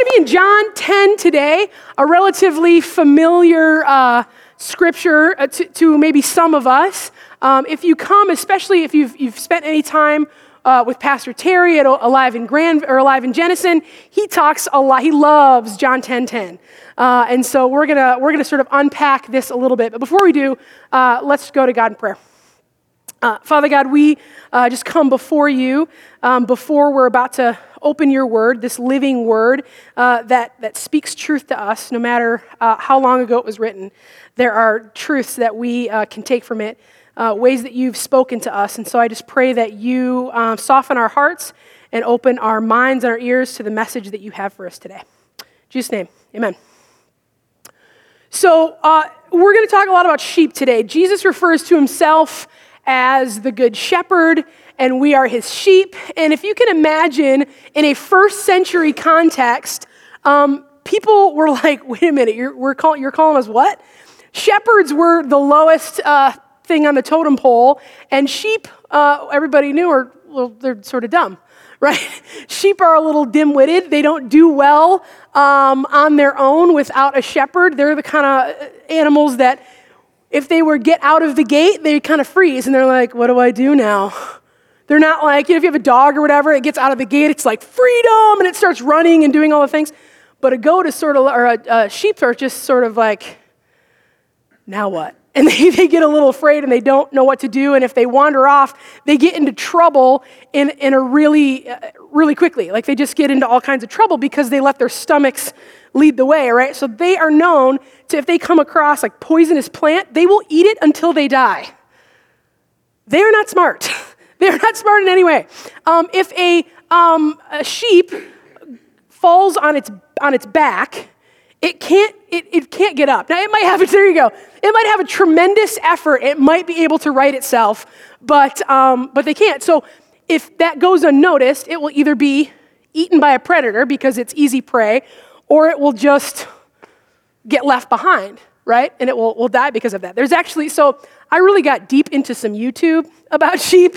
going to be in John 10 today, a relatively familiar uh, scripture uh, to, to, maybe some of us. Um, if you come, especially if you've, you've spent any time uh, with Pastor Terry at Alive in Grand or Alive in Jenison, he talks a lot. He loves John 10 10. Uh, and so we're gonna we're gonna sort of unpack this a little bit. But before we do, uh, let's go to God in prayer. Uh, Father God, we uh, just come before you um, before we're about to open your word, this living word uh, that, that speaks truth to us, no matter uh, how long ago it was written. There are truths that we uh, can take from it, uh, ways that you've spoken to us. And so I just pray that you um, soften our hearts and open our minds and our ears to the message that you have for us today. In Jesus' name, amen. So, we're going to talk a lot about sheep today. Jesus refers to himself as the good shepherd, and we are his sheep. And if you can imagine, in a first century context, um, people were like, wait a minute, you're, call, you're calling us what? Shepherds were the lowest uh, thing on the totem pole, and sheep, uh, everybody knew, are well, they're sort of dumb, right? sheep are a little dim witted. They don't do well um, on their own without a shepherd. They're the kind of animals that if they were get out of the gate, they kind of freeze and they're like, what do I do now? They're not like, you know, if you have a dog or whatever, it gets out of the gate, it's like freedom and it starts running and doing all the things. But a goat is sort of, or a, a sheep are just sort of like, now what? And they, they get a little afraid and they don't know what to do. And if they wander off, they get into trouble in, in a really, uh, really quickly. Like they just get into all kinds of trouble because they let their stomachs lead the way, right? So they are known to, if they come across like poisonous plant, they will eat it until they die. They are not smart. They're not smart in any way. Um, if a, um, a sheep falls on its, on its back, it can't, it, it can't get up. Now, it might have, there you go. It might have a tremendous effort. It might be able to right itself, but, um, but they can't. So if that goes unnoticed, it will either be eaten by a predator because it's easy prey, or it will just get left behind, right? And it will, will die because of that. There's actually, so I really got deep into some YouTube about sheep.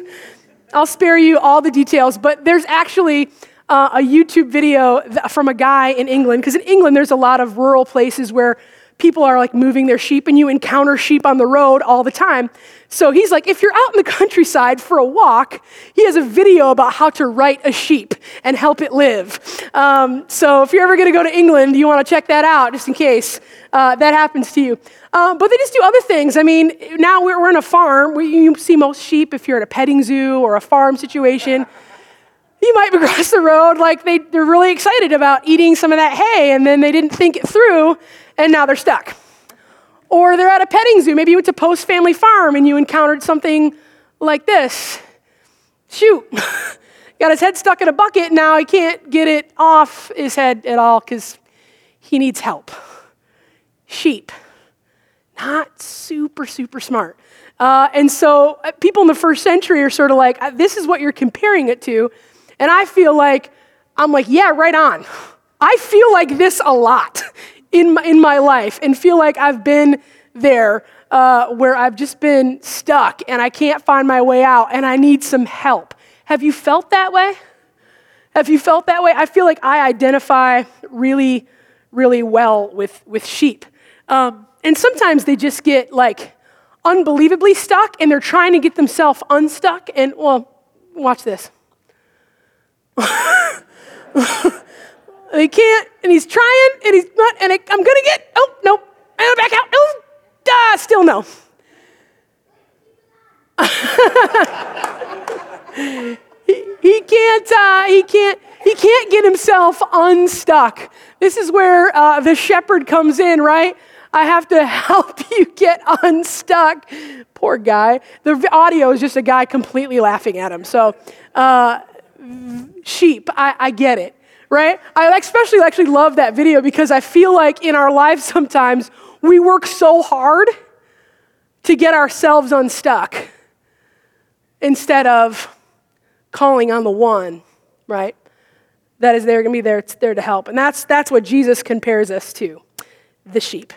I'll spare you all the details, but there's actually uh, a YouTube video from a guy in England, because in England there's a lot of rural places where people are like moving their sheep and you encounter sheep on the road all the time. So he's like, if you're out in the countryside for a walk, he has a video about how to right a sheep and help it live. Um, so if you're ever going to go to England, you want to check that out just in case uh, that happens to you. Um, but they just do other things. I mean, now we're, we're in a farm. We, you see most sheep if you're at a petting zoo or a farm situation. You might be cross the road like they, they're really excited about eating some of that hay and then they didn't think it through and now they're stuck. Or they're at a petting zoo. Maybe you went to Post Family Farm and you encountered something like this. Shoot, got his head stuck in a bucket. Now he can't get it off his head at all because he needs help. Sheep, not super, super smart. Uh, and so uh, people in the first century are sort of like, uh, this is what you're comparing it to. And I feel like, I'm like, yeah, right on. I feel like this a lot in my, in my life and feel like I've been there uh, where I've just been stuck and I can't find my way out and I need some help. Have you felt that way? Have you felt that way? I feel like I identify really, really well with, with sheep. Um, and sometimes they just get like unbelievably stuck and they're trying to get themselves unstuck. And, well, watch this. He can't, and he's trying, and he's not, and I, am gonna get, oh, nope, and back out, oh, duh, still no. he, he can't, uh, he can't, he can't get himself unstuck. This is where uh, the shepherd comes in, right? I have to help you get unstuck. Poor guy. The audio is just a guy completely laughing at him. So, uh, sheep, I, I get it right? I especially actually love that video because I feel like in our lives sometimes we work so hard to get ourselves unstuck instead of calling on the one, right? That is there going to be there, it's there to help. And that's, that's what Jesus compares us to the sheep.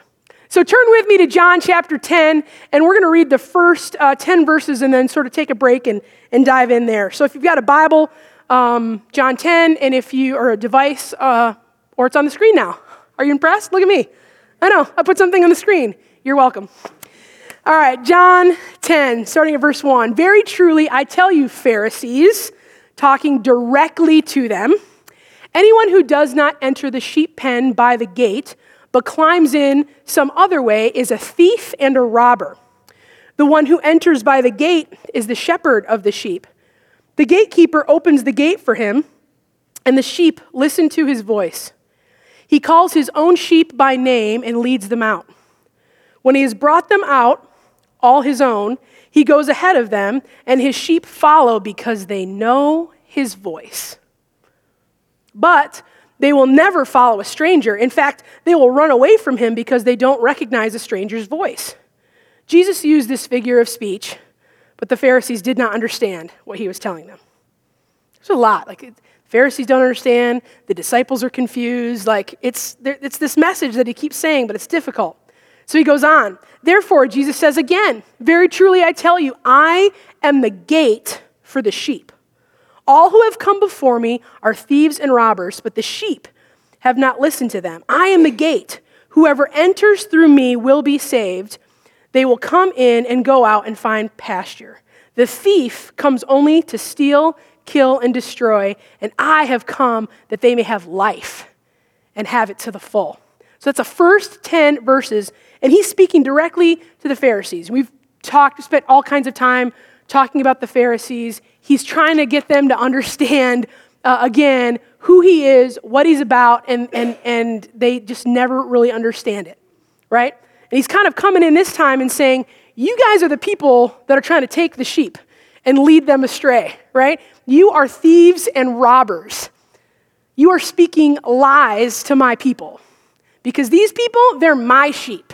So turn with me to John chapter 10, and we're going to read the first uh, 10 verses and then sort of take a break and, and dive in there. So if you've got a Bible, um, John 10, and if you are a device uh, or it's on the screen now. Are you impressed? Look at me. I know, I put something on the screen. You're welcome. All right, John 10, starting at verse 1. Very truly, I tell you, Pharisees, talking directly to them, anyone who does not enter the sheep pen by the gate, but climbs in some other way, is a thief and a robber. The one who enters by the gate is the shepherd of the sheep. The gatekeeper opens the gate for him, and the sheep listen to his voice. He calls his own sheep by name and leads them out. When he has brought them out, all his own, he goes ahead of them, and his sheep follow because they know his voice. But they will never follow a stranger. In fact, they will run away from him because they don't recognize a stranger's voice. Jesus used this figure of speech, but the Pharisees did not understand what he was telling them. There's a lot. Like, Pharisees don't understand. The disciples are confused. Like, it's, it's this message that he keeps saying, but it's difficult. So he goes on. Therefore, Jesus says again, Very truly I tell you, I am the gate for the sheep. All who have come before me are thieves and robbers, but the sheep have not listened to them. I am the gate. Whoever enters through me will be saved. They will come in and go out and find pasture. The thief comes only to steal, kill, and destroy, and I have come that they may have life and have it to the full. So that's the first 10 verses, and he's speaking directly to the Pharisees. We've talked, spent all kinds of time talking about the Pharisees. He's trying to get them to understand, uh, again, who he is, what he's about, and, and, and they just never really understand it, right? And he's kind of coming in this time and saying, You guys are the people that are trying to take the sheep and lead them astray, right? You are thieves and robbers. You are speaking lies to my people because these people, they're my sheep.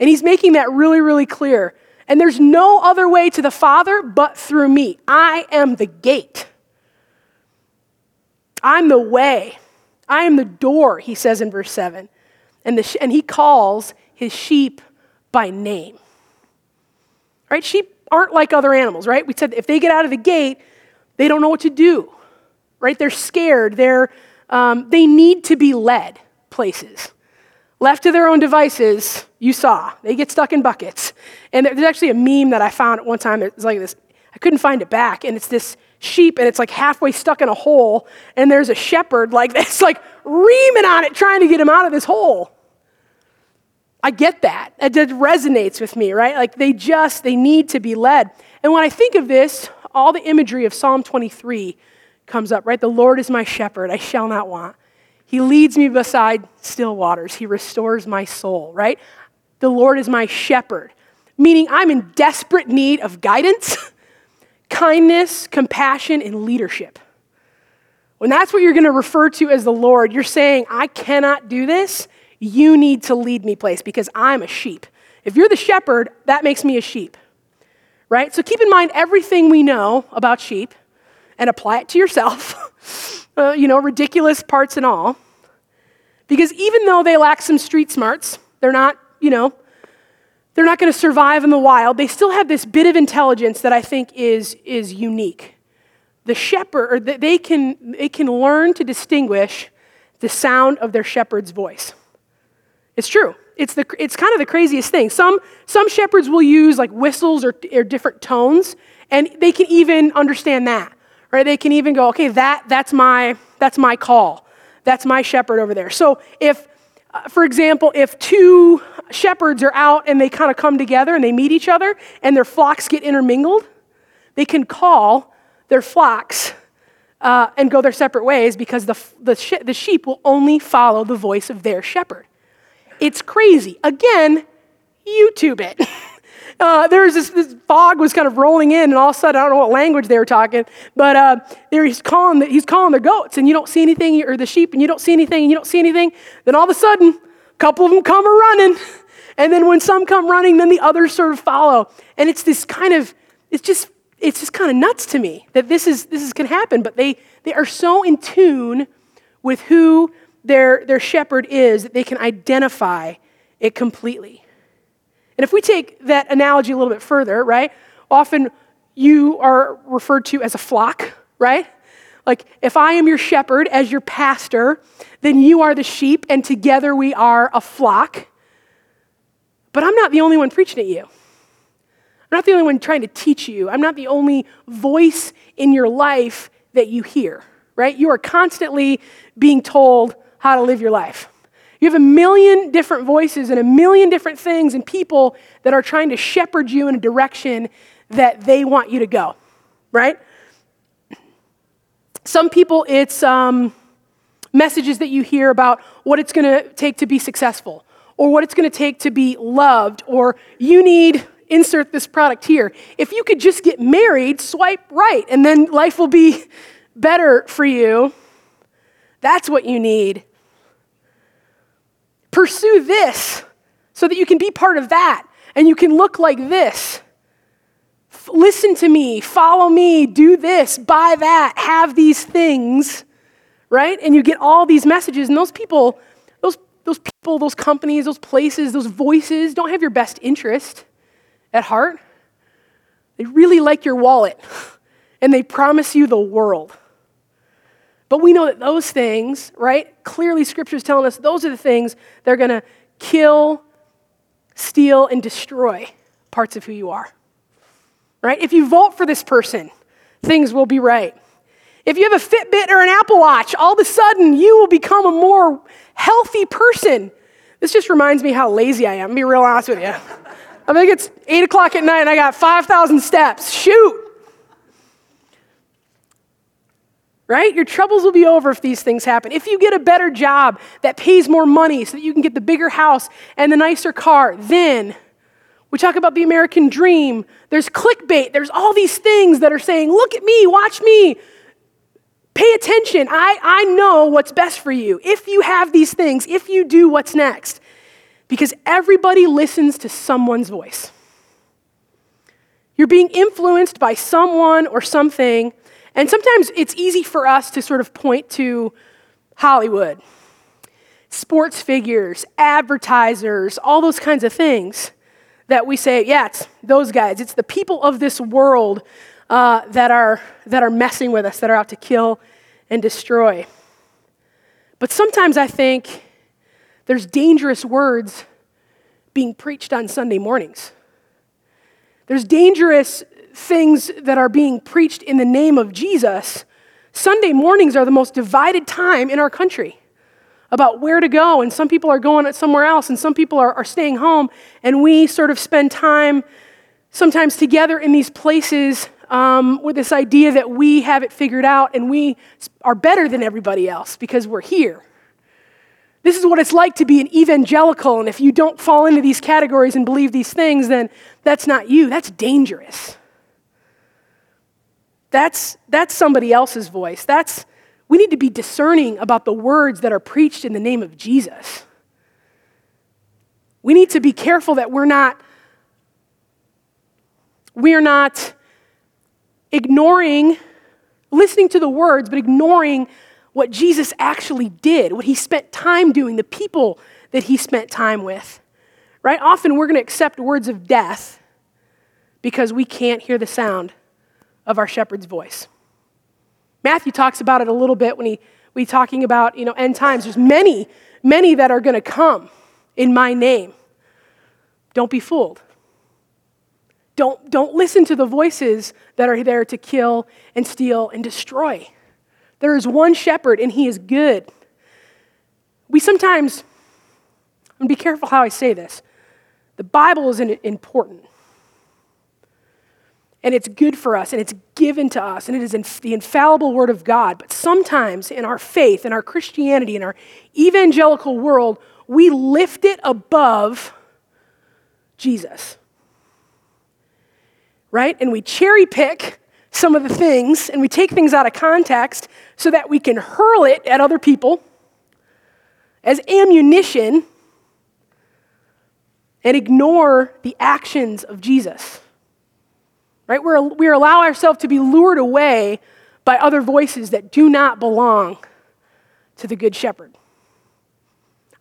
And he's making that really, really clear. And there's no other way to the Father but through me. I am the gate. I'm the way. I am the door, he says in verse 7. And, the, and he calls his sheep by name. Right? Sheep aren't like other animals, right? We said if they get out of the gate, they don't know what to do, right? They're scared. They're, um, they need to be led places. Left to their own devices, you saw, they get stuck in buckets. And there's actually a meme that I found at one time. It's like this, I couldn't find it back. And it's this sheep, and it's like halfway stuck in a hole. And there's a shepherd like that's like reaming on it, trying to get him out of this hole. I get that. It resonates with me, right? Like they just, they need to be led. And when I think of this, all the imagery of Psalm 23 comes up, right? The Lord is my shepherd, I shall not want. He leads me beside still waters. He restores my soul, right? The Lord is my shepherd, meaning I'm in desperate need of guidance, kindness, compassion, and leadership. When that's what you're going to refer to as the Lord, you're saying, I cannot do this you need to lead me place because I'm a sheep. If you're the shepherd, that makes me a sheep. Right? So keep in mind everything we know about sheep and apply it to yourself. uh, you know, ridiculous parts and all. Because even though they lack some street smarts, they're not, you know, they're not going to survive in the wild. They still have this bit of intelligence that I think is, is unique. The shepherd, or they can, they can learn to distinguish the sound of their shepherd's voice. It's true. It's, the, it's kind of the craziest thing. Some, some shepherds will use like whistles or, or different tones, and they can even understand that, right? They can even go, okay, that, that's, my, that's my call. That's my shepherd over there. So if, uh, for example, if two shepherds are out and they kind of come together and they meet each other and their flocks get intermingled, they can call their flocks uh, and go their separate ways because the, the, the sheep will only follow the voice of their shepherd. It's crazy. Again, YouTube it. Uh, there was this, this, fog was kind of rolling in, and all of a sudden, I don't know what language they were talking, but uh, there he's calling the, he's calling the goats, and you don't see anything, or the sheep, and you don't see anything, and you don't see anything. Then all of a sudden, a couple of them come a running, and then when some come running, then the others sort of follow, and it's this kind of it's just it's just kind of nuts to me that this is this is can happen, but they they are so in tune with who their, their shepherd is, that they can identify it completely. And if we take that analogy a little bit further, right? Often you are referred to as a flock, right? Like, if I am your shepherd as your pastor, then you are the sheep, and together we are a flock. But I'm not the only one preaching at you. I'm not the only one trying to teach you. I'm not the only voice in your life that you hear, right? You are constantly being told how to live your life. You have a million different voices and a million different things and people that are trying to shepherd you in a direction that they want you to go, right? Some people, it's um, messages that you hear about what it's going to take to be successful or what it's going to take to be loved or you need insert this product here. If you could just get married, swipe right, and then life will be better for you. That's what you need. Pursue this so that you can be part of that and you can look like this. F- listen to me, follow me, do this, buy that, have these things, right? And you get all these messages, and those people, those, those people, those companies, those places, those voices don't have your best interest at heart. They really like your wallet and they promise you the world. But we know that those things, right? Clearly, Scripture is telling us those are the things that are going to kill, steal, and destroy parts of who you are. Right? If you vote for this person, things will be right. If you have a Fitbit or an Apple Watch, all of a sudden you will become a more healthy person. This just reminds me how lazy I am. I'll be real honest with you. I think it's 8 o'clock at night and I got 5,000 steps. Shoot! Right? Your troubles will be over if these things happen. If you get a better job that pays more money so that you can get the bigger house and the nicer car, then we talk about the American dream. There's clickbait. There's all these things that are saying, look at me, watch me, pay attention. I, I know what's best for you. If you have these things, if you do what's next, because everybody listens to someone's voice. You're being influenced by someone or something and sometimes it's easy for us to sort of point to Hollywood, sports figures, advertisers, all those kinds of things that we say, yeah, it's those guys. It's the people of this world uh, that, are, that are messing with us, that are out to kill and destroy. But sometimes I think there's dangerous words being preached on Sunday mornings. There's dangerous things that are being preached in the name of Jesus, Sunday mornings are the most divided time in our country about where to go. And some people are going somewhere else, and some people are, are staying home. And we sort of spend time sometimes together in these places um, with this idea that we have it figured out and we are better than everybody else because we're here. This is what it's like to be an evangelical, and if you don't fall into these categories and believe these things, then that's not you. That's dangerous. That's, that's somebody else's voice. That's, we need to be discerning about the words that are preached in the name of Jesus. We need to be careful that we're not we're not ignoring listening to the words but ignoring what Jesus actually did, what he spent time doing, the people that he spent time with. Right? Often we're going to accept words of death because we can't hear the sound of our shepherd's voice. Matthew talks about it a little bit when he we talking about you know end times. There's many, many that are going to come in my name. Don't be fooled. Don't, don't listen to the voices that are there to kill and steal and destroy. There is one shepherd, and he is good. We sometimes, and be careful how I say this, the Bible is important and it's good for us and it's given to us and it is in the infallible word of God. But sometimes in our faith, in our Christianity, in our evangelical world, we lift it above Jesus. Right? And we cherry pick some of the things and we take things out of context so that we can hurl it at other people as ammunition and ignore the actions of Jesus right? We're, we allow ourselves to be lured away by other voices that do not belong to the Good Shepherd.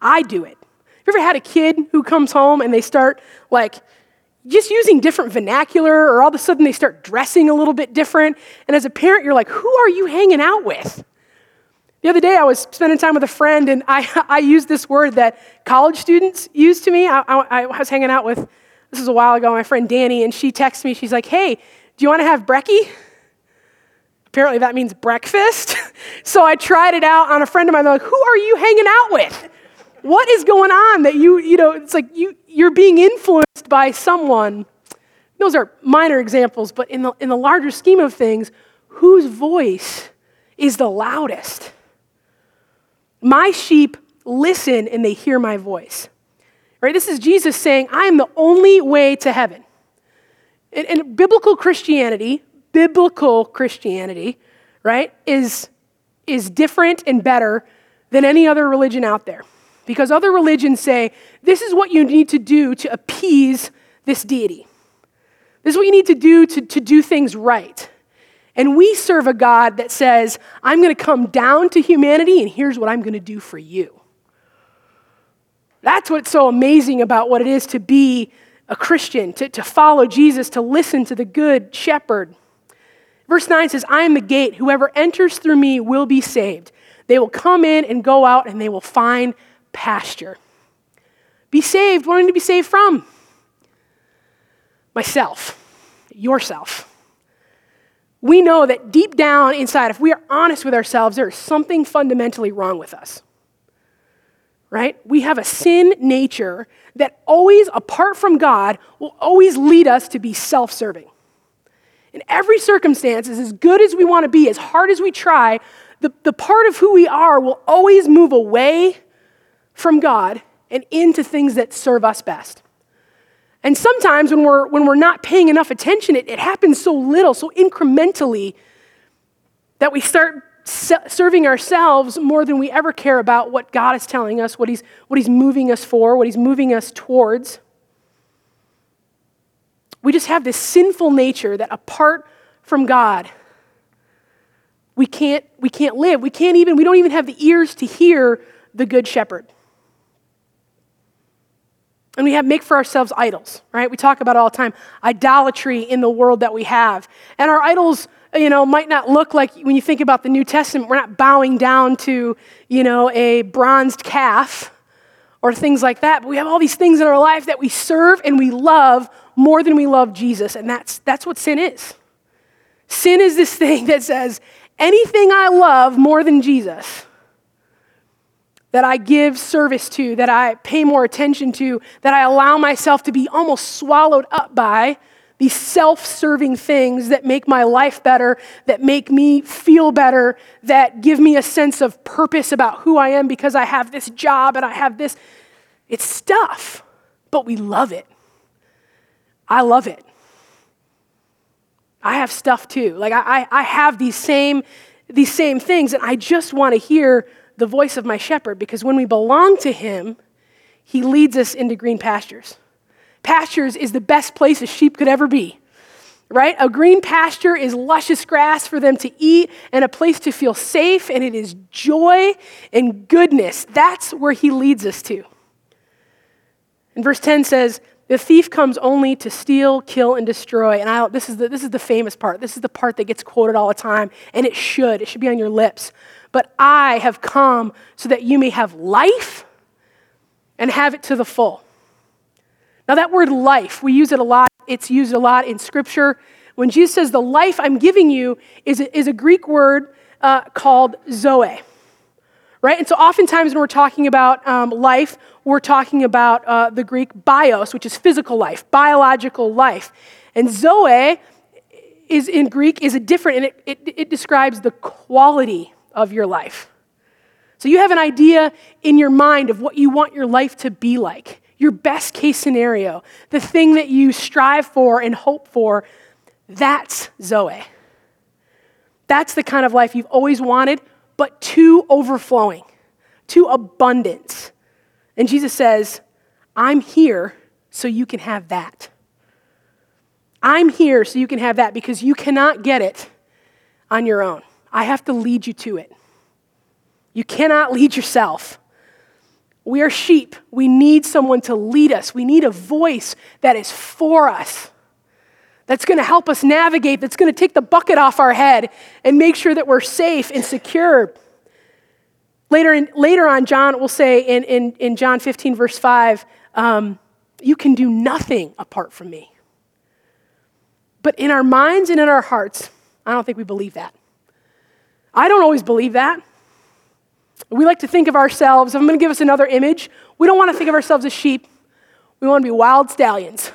I do it. Have you ever had a kid who comes home and they start like just using different vernacular, or all of a sudden they start dressing a little bit different. And as a parent, you're like, who are you hanging out with? The other day, I was spending time with a friend, and I, I used this word that college students use to me. I, I, I was hanging out with, this was a while ago, my friend Danny, and she texts me. She's like, hey, do you want to have brekkie? Apparently, that means breakfast. so I tried it out on a friend of mine. They're like, who are you hanging out with? What is going on that you, you know, it's like you, you're being influenced by someone. Those are minor examples, but in the, in the larger scheme of things, whose voice is the loudest? My sheep listen and they hear my voice. Right? This is Jesus saying, I am the only way to heaven. And, and biblical Christianity, biblical Christianity, right, is, is different and better than any other religion out there. Because other religions say, this is what you need to do to appease this deity. This is what you need to do to, to do things right. And we serve a God that says, I'm going to come down to humanity and here's what I'm going to do for you. That's what's so amazing about what it is to be a Christian, to, to follow Jesus, to listen to the good shepherd. Verse 9 says, I am the gate. Whoever enters through me will be saved. They will come in and go out and they will find pasture. Be saved. What to be saved from? Myself, yourself we know that deep down inside, if we are honest with ourselves, there is something fundamentally wrong with us. Right? We have a sin nature that always, apart from God, will always lead us to be self serving. In every circumstance, as good as we want to be, as hard as we try, the, the part of who we are will always move away from God and into things that serve us best. And sometimes when we're, when we're not paying enough attention, it, it happens so little, so incrementally, that we start serving ourselves more than we ever care about what God is telling us, what he's, what he's moving us for, what He's moving us towards. We just have this sinful nature that apart from God, we can't, we can't live. We can't even, we don't even have the ears to hear the Good Shepherd. And we have make for ourselves idols, right? We talk about all the time idolatry in the world that we have. And our idols, you know, might not look like when you think about the New Testament, we're not bowing down to, you know, a bronzed calf or things like that. But we have all these things in our life that we serve and we love more than we love Jesus. And that's, that's what sin is. Sin is this thing that says, anything I love more than Jesus that I give service to, that I pay more attention to, that I allow myself to be almost swallowed up by these self serving things that make my life better, that make me feel better, that give me a sense of purpose about who I am because I have this job and I have this. It's stuff, but we love it. I love it. I have stuff too. Like I, I have these same, these same things, and I just want to hear the voice of my shepherd because when we belong to him, he leads us into green pastures. Pastures is the best place a sheep could ever be, right? A green pasture is luscious grass for them to eat and a place to feel safe, and it is joy and goodness. That's where he leads us to. And verse 10 says, the thief comes only to steal, kill, and destroy. And I, this, is the, this is the famous part. This is the part that gets quoted all the time, and it should. It should be on your lips but I have come so that you may have life and have it to the full. Now, that word life, we use it a lot. It's used a lot in Scripture. When Jesus says, The life I'm giving you is a, is a Greek word uh, called zoe. Right? And so, oftentimes, when we're talking about um, life, we're talking about uh, the Greek bios, which is physical life, biological life. And zoe is in Greek is a different, and it, it, it describes the quality of your life. So you have an idea in your mind of what you want your life to be like, your best case scenario, the thing that you strive for and hope for. That's Zoe. That's the kind of life you've always wanted, but too overflowing, too abundant. And Jesus says, I'm here so you can have that. I'm here so you can have that because you cannot get it on your own. I have to lead you to it. You cannot lead yourself. We are sheep. We need someone to lead us. We need a voice that is for us, that's going to help us navigate, that's going to take the bucket off our head and make sure that we're safe and secure. Later, in, later on, John will say in, in, in John 15, verse 5, um, You can do nothing apart from me. But in our minds and in our hearts, I don't think we believe that. I don't always believe that. We like to think of ourselves, I'm going to give us another image. We don't want to think of ourselves as sheep. We want to be wild stallions,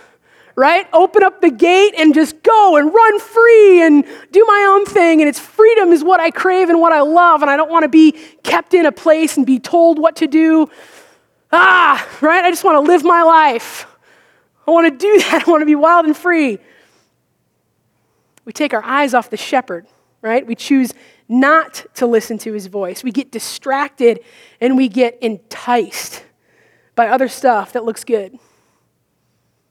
right? Open up the gate and just go and run free and do my own thing. And it's freedom is what I crave and what I love. And I don't want to be kept in a place and be told what to do. Ah, right? I just want to live my life. I want to do that. I want to be wild and free. We take our eyes off the shepherd, right? We choose not to listen to his voice. We get distracted and we get enticed by other stuff that looks good,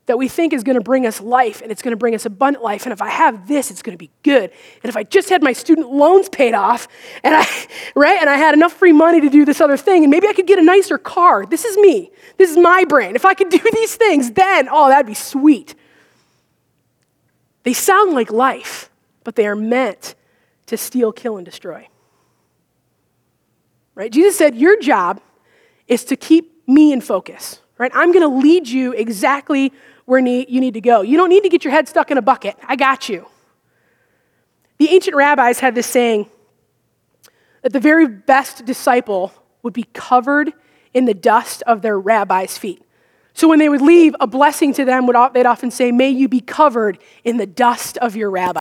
that we think is going to bring us life and it's going to bring us abundant life. And if I have this, it's going to be good. And if I just had my student loans paid off and I, right, and I had enough free money to do this other thing, and maybe I could get a nicer car. This is me. This is my brain. If I could do these things, then, oh, that'd be sweet. They sound like life, but they are meant to steal, kill, and destroy. Right? Jesus said, Your job is to keep me in focus. Right? I'm going to lead you exactly where you need to go. You don't need to get your head stuck in a bucket. I got you. The ancient rabbis had this saying that the very best disciple would be covered in the dust of their rabbi's feet. So when they would leave, a blessing to them, would, they'd often say, May you be covered in the dust of your rabbi.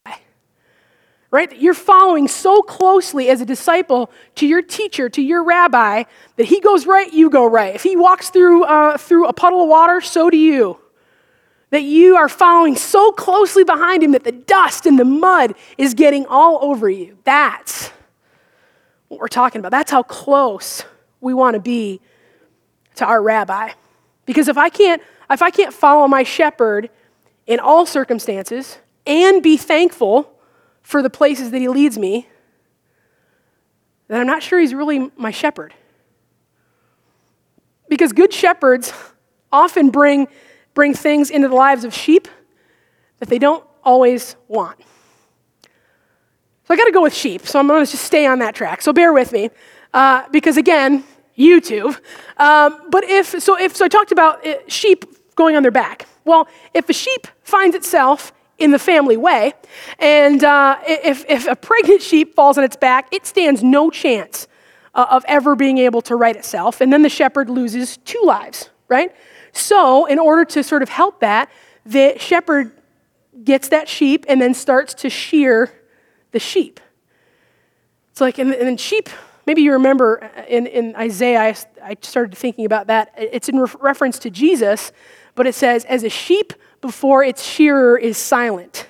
Right? You're following so closely as a disciple to your teacher, to your rabbi, that he goes right, you go right. If he walks through, uh, through a puddle of water, so do you. That you are following so closely behind him that the dust and the mud is getting all over you. That's what we're talking about. That's how close we want to be to our rabbi. Because if I can't, if I can't follow my shepherd in all circumstances and be thankful for the places that he leads me, then I'm not sure he's really my shepherd. Because good shepherds often bring, bring things into the lives of sheep that they don't always want. So I got to go with sheep. So I'm going to just stay on that track. So bear with me. Uh, because again, YouTube. Um, but if, so if, so I talked about uh, sheep going on their back. Well, if a sheep finds itself in the family way, and uh, if, if a pregnant sheep falls on its back, it stands no chance uh, of ever being able to right itself, and then the shepherd loses two lives, right? So, in order to sort of help that, the shepherd gets that sheep and then starts to shear the sheep. It's like, and, and sheep Maybe you remember uh, in, in Isaiah, I, I started thinking about that. It's in re- reference to Jesus, but it says, as a sheep before its shearer is silent,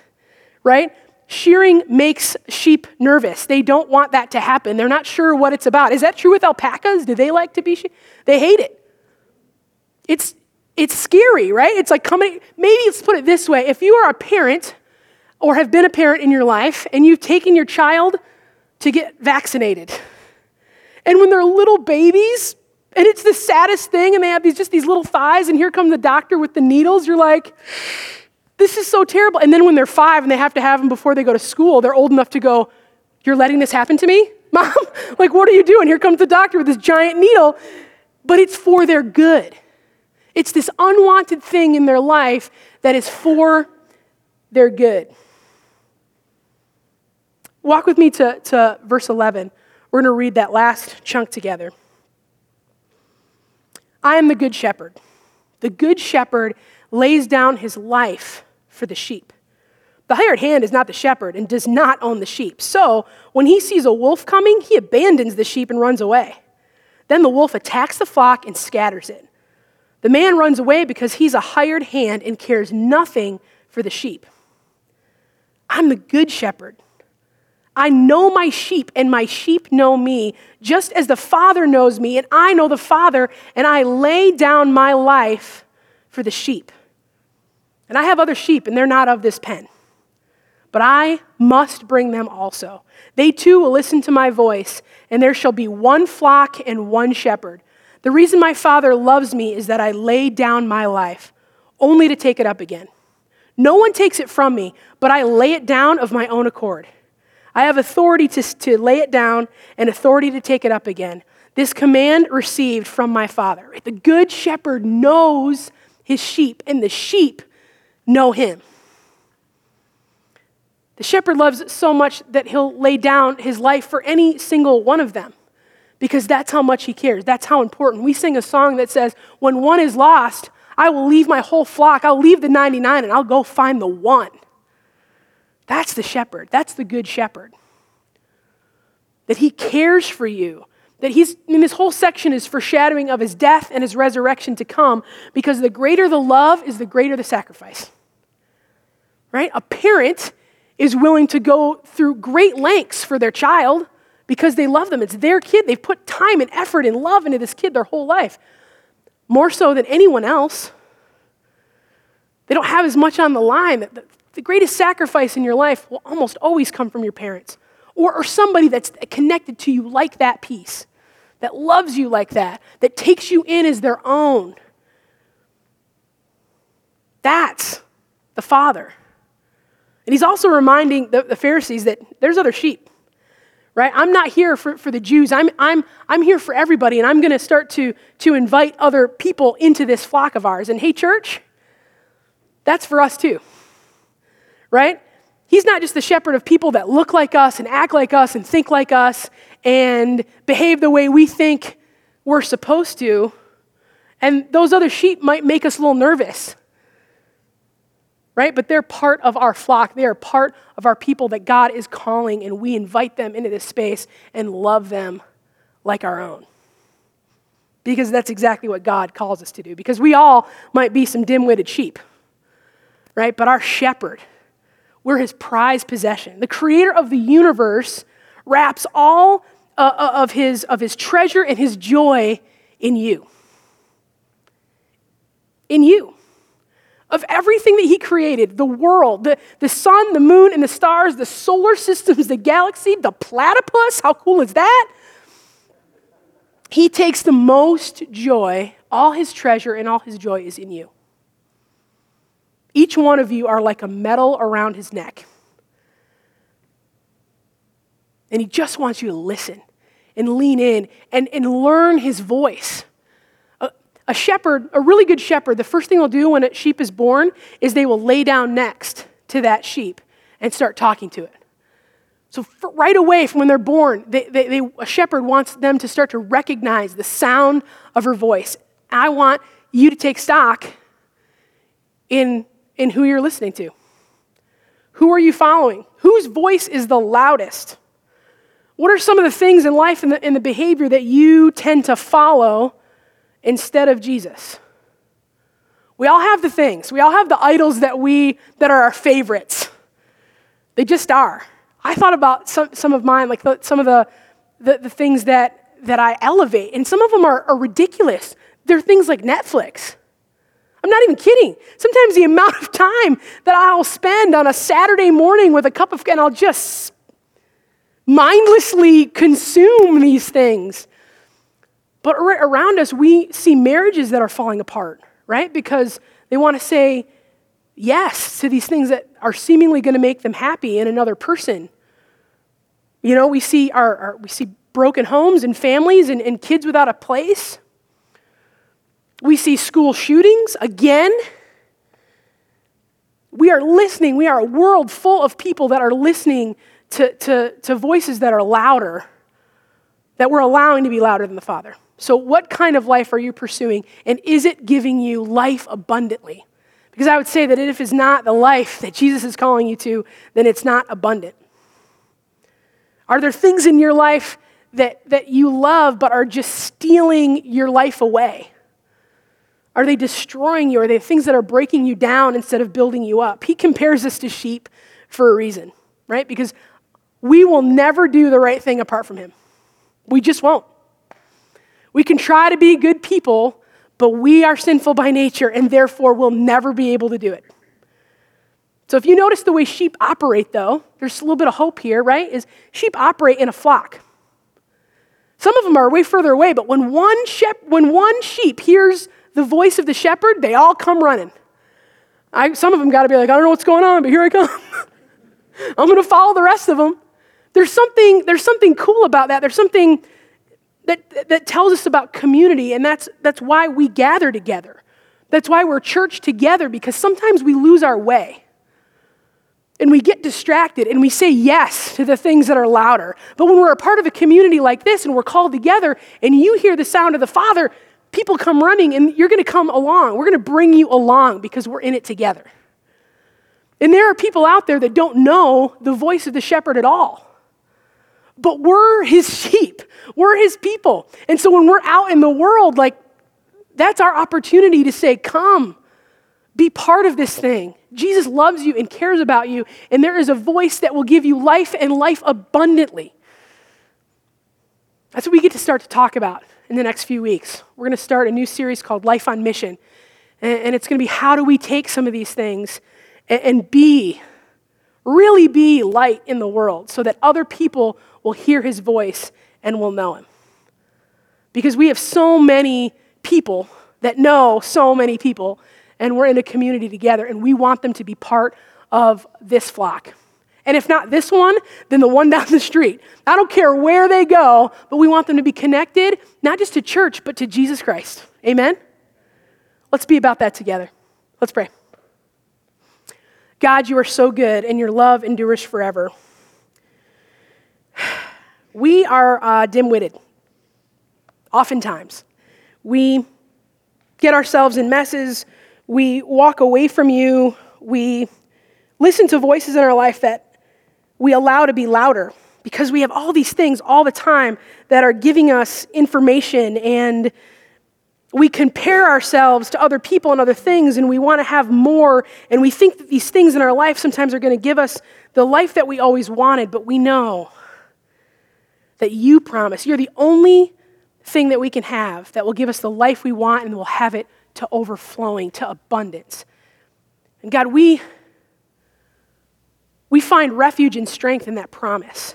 right? Shearing makes sheep nervous. They don't want that to happen. They're not sure what it's about. Is that true with alpacas? Do they like to be sheep? They hate it. It's, it's scary, right? It's like coming, maybe let's put it this way. If you are a parent or have been a parent in your life and you've taken your child to get vaccinated, and when they're little babies, and it's the saddest thing, and they have these just these little thighs, and here comes the doctor with the needles, you're like, this is so terrible. And then when they're five and they have to have them before they go to school, they're old enough to go, You're letting this happen to me? Mom, like, what are you doing? Here comes the doctor with this giant needle. But it's for their good. It's this unwanted thing in their life that is for their good. Walk with me to, to verse 11. We're going to read that last chunk together. I am the good shepherd. The good shepherd lays down his life for the sheep. The hired hand is not the shepherd and does not own the sheep. So, when he sees a wolf coming, he abandons the sheep and runs away. Then the wolf attacks the flock and scatters it. The man runs away because he's a hired hand and cares nothing for the sheep. I'm the good shepherd. I know my sheep, and my sheep know me, just as the Father knows me, and I know the Father, and I lay down my life for the sheep. And I have other sheep, and they're not of this pen. But I must bring them also. They too will listen to my voice, and there shall be one flock and one shepherd. The reason my Father loves me is that I lay down my life only to take it up again. No one takes it from me, but I lay it down of my own accord. I have authority to, to lay it down and authority to take it up again. This command received from my Father. The good shepherd knows his sheep, and the sheep know him. The shepherd loves so much that he'll lay down his life for any single one of them because that's how much he cares. That's how important. We sing a song that says, When one is lost, I will leave my whole flock. I'll leave the 99 and I'll go find the one. That's the shepherd. That's the good shepherd. That he cares for you. That he's, I mean, this whole section is foreshadowing of his death and his resurrection to come because the greater the love is the greater the sacrifice. Right? A parent is willing to go through great lengths for their child because they love them. It's their kid. They've put time and effort and love into this kid their whole life, more so than anyone else. They don't have as much on the line. The greatest sacrifice in your life will almost always come from your parents or, or somebody that's connected to you like that piece, that loves you like that, that takes you in as their own. That's the Father. And he's also reminding the, the Pharisees that there's other sheep right? I'm not here for, for the Jews. I'm, I'm, I'm here for everybody, and I'm going to start to, to invite other people into this flock of ours. And hey, church, that's for us too, right? He's not just the shepherd of people that look like us and act like us and think like us and behave the way we think we're supposed to. And those other sheep might make us a little nervous right? But they're part of our flock. They are part of our people that God is calling, and we invite them into this space and love them like our own. Because that's exactly what God calls us to do. Because we all might be some dim witted sheep, right? But our shepherd, we're his prized possession. The creator of the universe wraps all uh, uh of, his, of his treasure and his joy in you. In you of everything that he created the world, the, the sun, the moon, and the stars, the solar systems, the galaxy, the platypus. How cool is that? He takes the most joy, all his treasure and all his joy is in you. Each one of you are like a medal around his neck. And he just wants you to listen and lean in and, and learn his voice a shepherd, a really good shepherd, the first thing they'll do when a sheep is born is they will lay down next to that sheep and start talking to it. So, right away from when they're born, they, they, they, a shepherd wants them to start to recognize the sound of her voice. I want you to take stock in, in who you're listening to. Who are you following? Whose voice is the loudest? What are some of the things in life and the, the behavior that you tend to follow instead of Jesus. We all have the things. We all have the idols that we that are our favorites. They just are. I thought about some, some of mine, like the, some of the, the, the, things that, that I elevate, and some of them are, are ridiculous. They're things like Netflix. I'm not even kidding. Sometimes the amount of time that I'll spend on a Saturday morning with a cup of, and I'll just mindlessly consume these things. But around us, we see marriages that are falling apart, right? Because they want to say yes to these things that are seemingly going to make them happy in another person. You know, we see, our, our we see broken homes and families and, and kids without a place. We see school shootings again. We are listening. We are a world full of people that are listening to, to, to voices that are louder, that we're allowing to be louder than the Father. So, what kind of life are you pursuing? And is it giving you life abundantly? Because I would say that if it's not the life that Jesus is calling you to, then it's not abundant. Are there things in your life that, that you love but are just stealing your life away? Are they destroying you? Are they things that are breaking you down instead of building you up? He compares us to sheep for a reason, right? Because we will never do the right thing apart from Him. We just won't. We can try to be good people, but we are sinful by nature and therefore will never be able to do it. So if you notice the way sheep operate, though, there's a little bit of hope here, right? Is sheep operate in a flock. Some of them are way further away, but when one, shep- when one sheep hears the voice of the shepherd, they all come running. I, some of them got to be like, I don't know what's going on, but here I come. I'm going to follow the rest of them. There's something, there's something cool about that. There's something that, that tells us about community, and that's, that's why we gather together. That's why we're church together, because sometimes we lose our way. And we get distracted and we say yes to the things that are louder. But when we're a part of a community like this and we're called together and you hear the sound of the Father, people come running and you're going to come along. We're going to bring you along because we're in it together. And there are people out there that don't know the voice of the shepherd at all. But we're his sheep, we're his people. And so when we're out in the world, like, that's our opportunity to say, Come, be part of this thing. Jesus loves you and cares about you, and there is a voice that will give you life and life abundantly. That's what we get to start to talk about in the next few weeks. We're going to start a new series called Life on Mission. And, it's going to be how do we take some of these things and, be, really be light in the world so that other people will hear his voice and will know him. Because we have so many people that know so many people, and we're in a community together, and we want them to be part of this flock. And if not this one, then the one down the street. I don't care where they go, but we want them to be connected, not just to church, but to Jesus Christ. Amen? Let's be about that together. Let's pray. God, you are so good, and your love endures forever. We are uh, dim witted, oftentimes. We get ourselves in messes, we walk away from you, we listen to voices in our life that we allow to be louder because we have all these things all the time that are giving us information and we compare ourselves to other people and other things and we want to have more and we think that these things in our life sometimes are going to give us the life that we always wanted but we know that you promise you're the only thing that we can have that will give us the life we want and we'll have it to overflowing to abundance. And god we we find refuge and strength in that promise.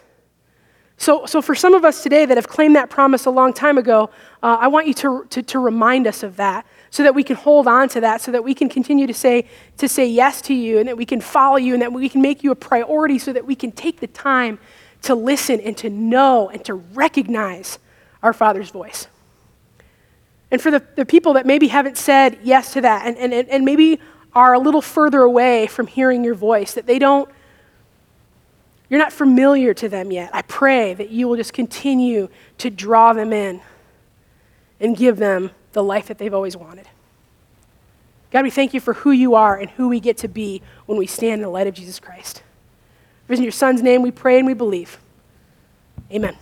So, so for some of us today that have claimed that promise a long time ago, uh, I want you to, to, to remind us of that so that we can hold on to that, so that we can continue to say, to say yes to you, and that we can follow you, and that we can make you a priority, so that we can take the time to listen and to know and to recognize our Father's voice. And for the, the people that maybe haven't said yes to that, and, and, and maybe are a little further away from hearing your voice, that they don't you're not familiar to them yet. I pray that you will just continue to draw them in and give them the life that they've always wanted. God, we thank you for who you are and who we get to be when we stand in the light of Jesus Christ. In your son's name we pray and we believe. Amen.